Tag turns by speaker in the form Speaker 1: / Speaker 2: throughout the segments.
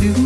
Speaker 1: do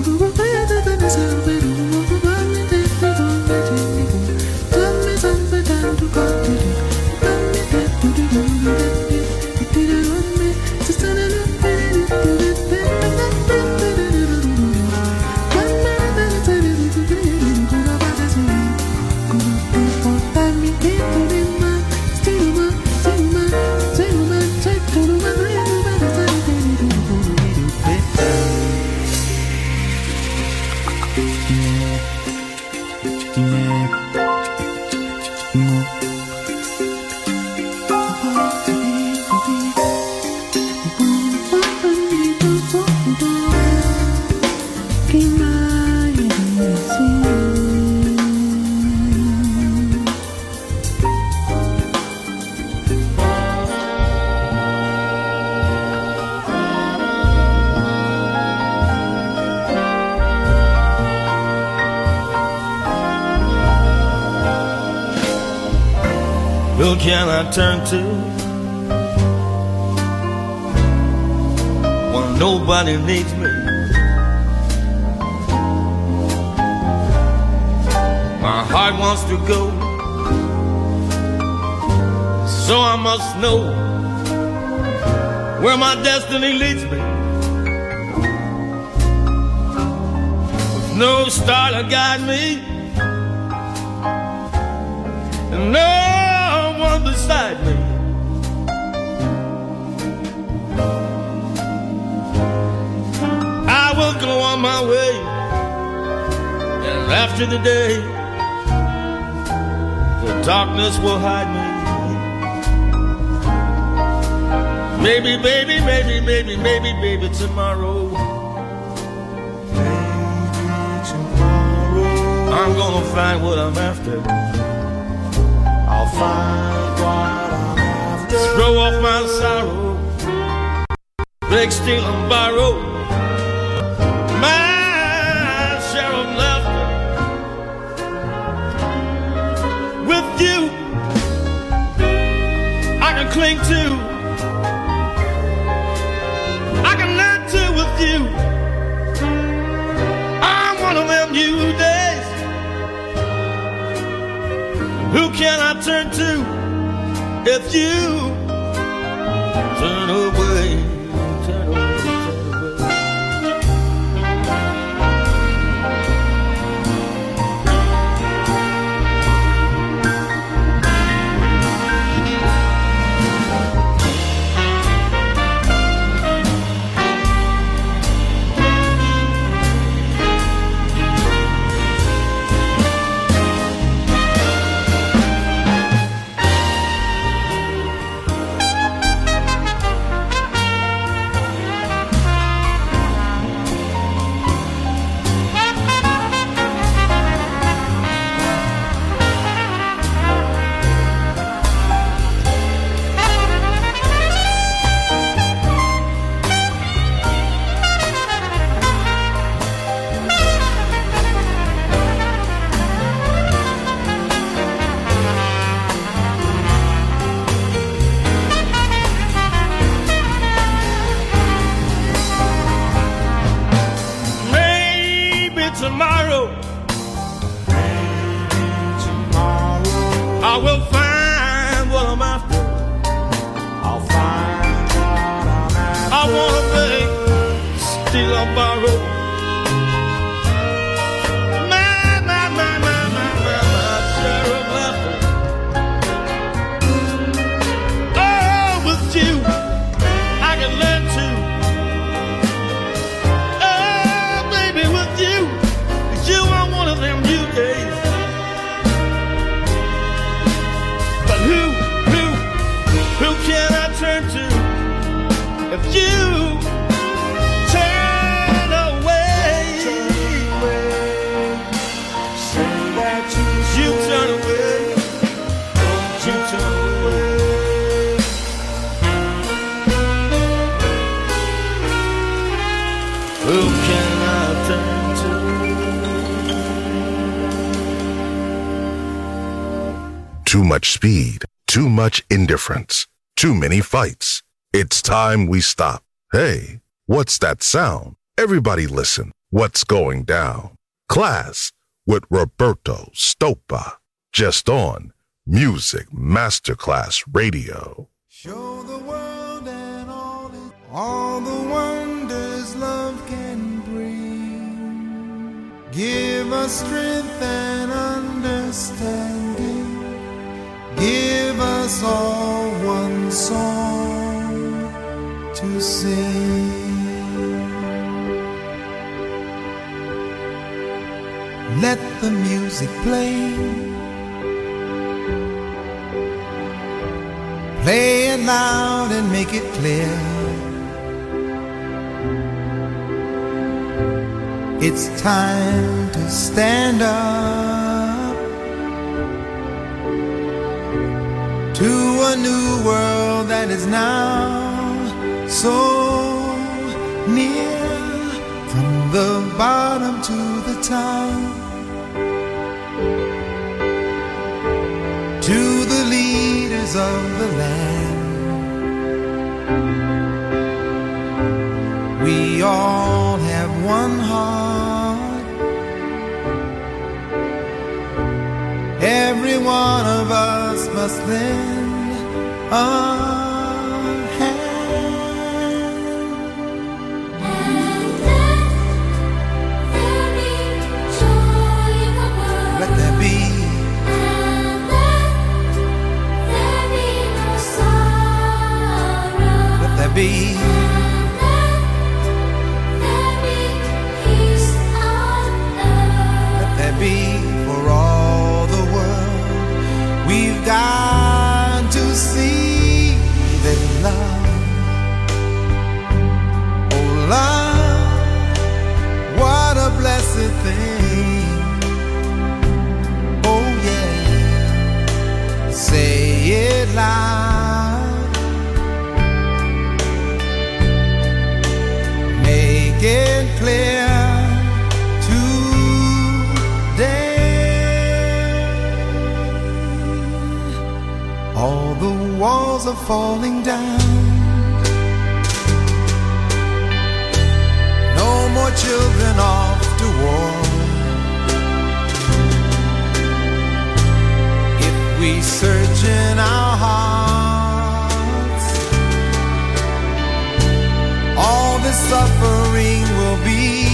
Speaker 1: Can I turn to? When nobody needs me. My heart wants to go. So I must know where my destiny leads me. With no star to guide me. And no one beside me. I will go on my way. And after the day, the darkness will hide me. Maybe, baby, maybe, maybe, maybe, maybe tomorrow. I'm gonna find what I'm after.
Speaker 2: Find what I'm after.
Speaker 1: Throw off my sorrow. Beg, steal, and borrow. My. With you, I can cling to. I turn to if you turn away?
Speaker 3: Much speed, too much indifference, too many fights. It's time we stop. Hey, what's that sound? Everybody listen. What's going down? Klass with Roberto Stoppa. Just on Music Masterclass Radio.
Speaker 2: Show the world and all it, all the wonders love can bring. Give us strength and understanding. Us all one song to sing. Let the music play. Play it loud and make it clear. It's time to stand up a new world that is now so near from the bottom to the top. To the leaders of the land. We all have one heart. Every one of us must lend a walls are falling down. No more children off to war. If we search in our hearts, all this suffering will be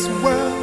Speaker 2: this world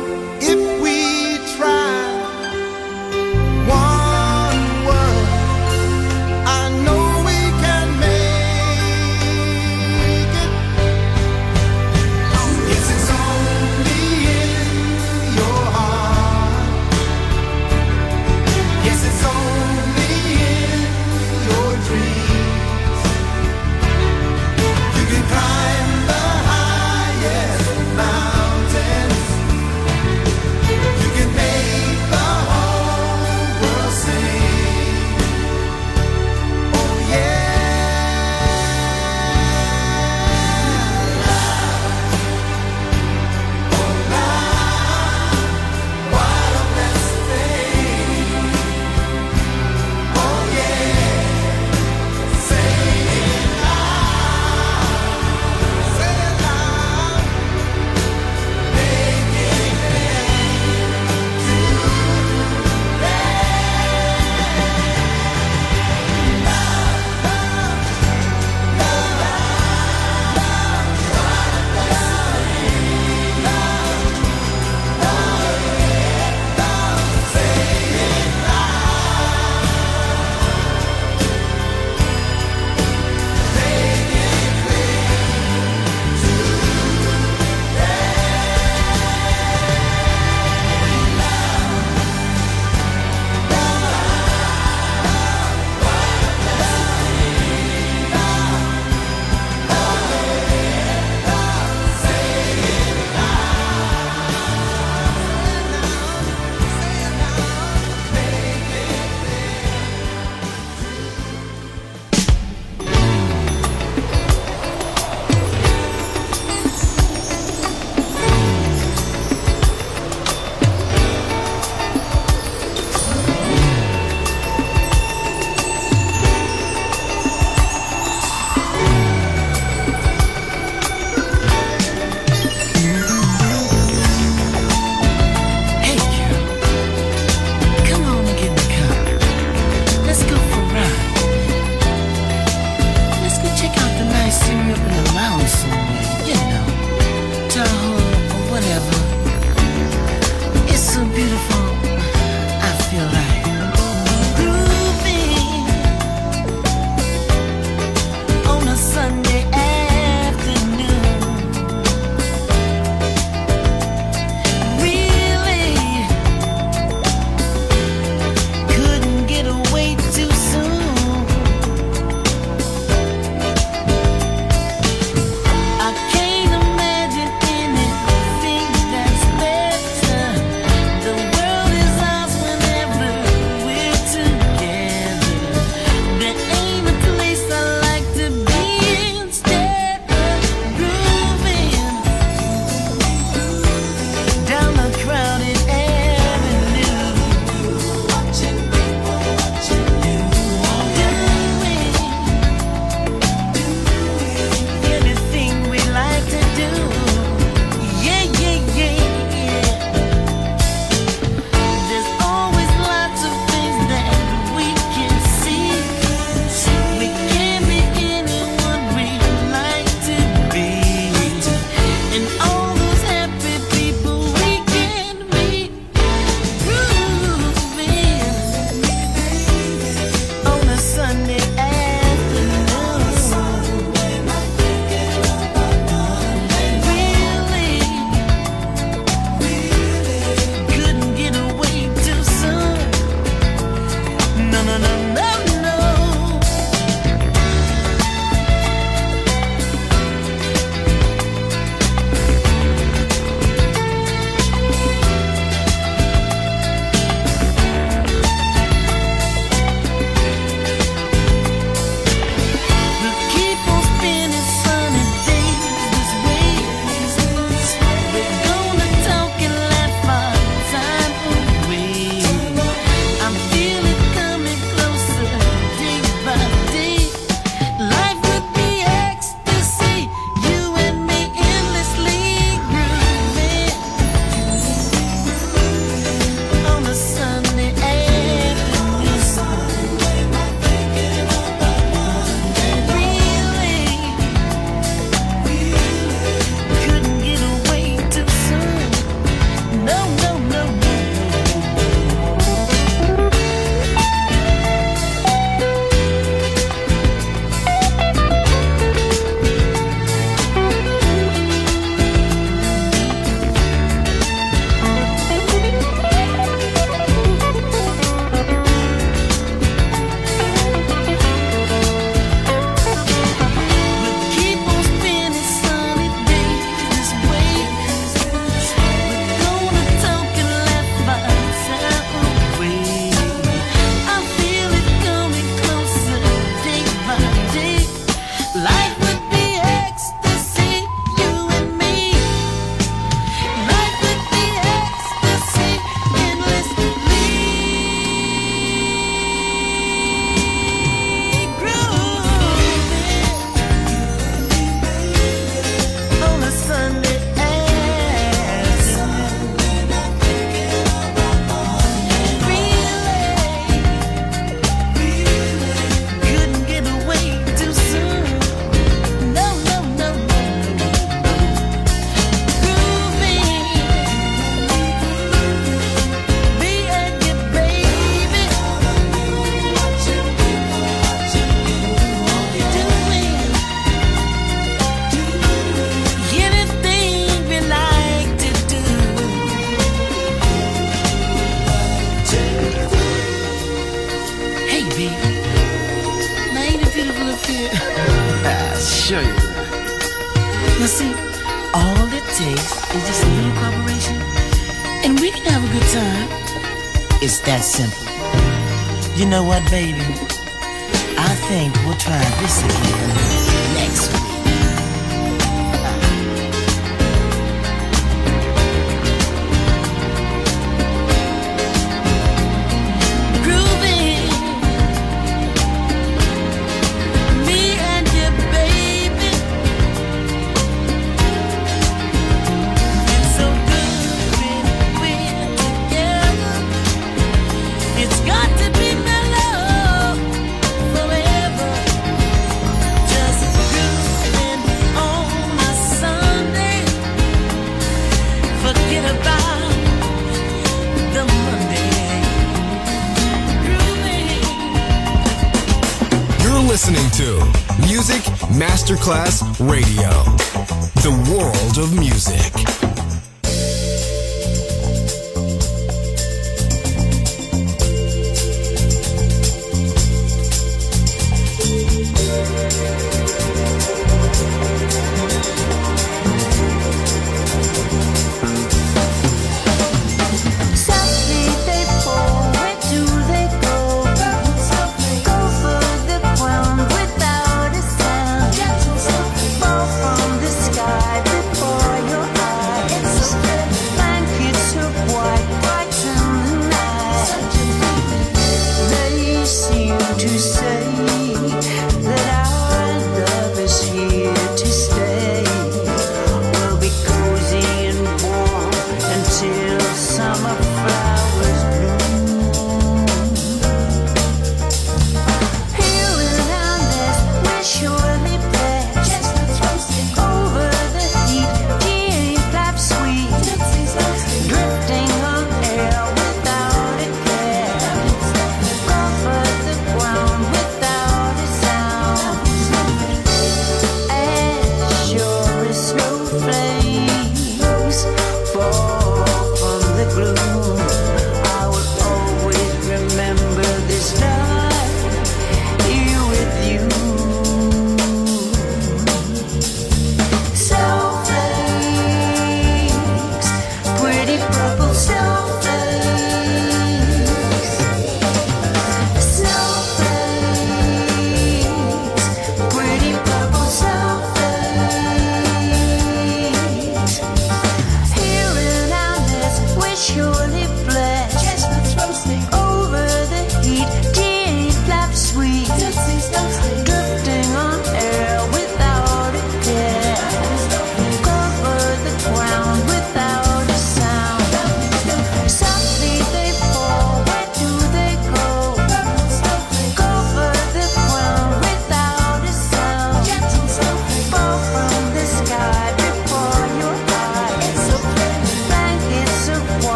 Speaker 4: Masterclass Radio,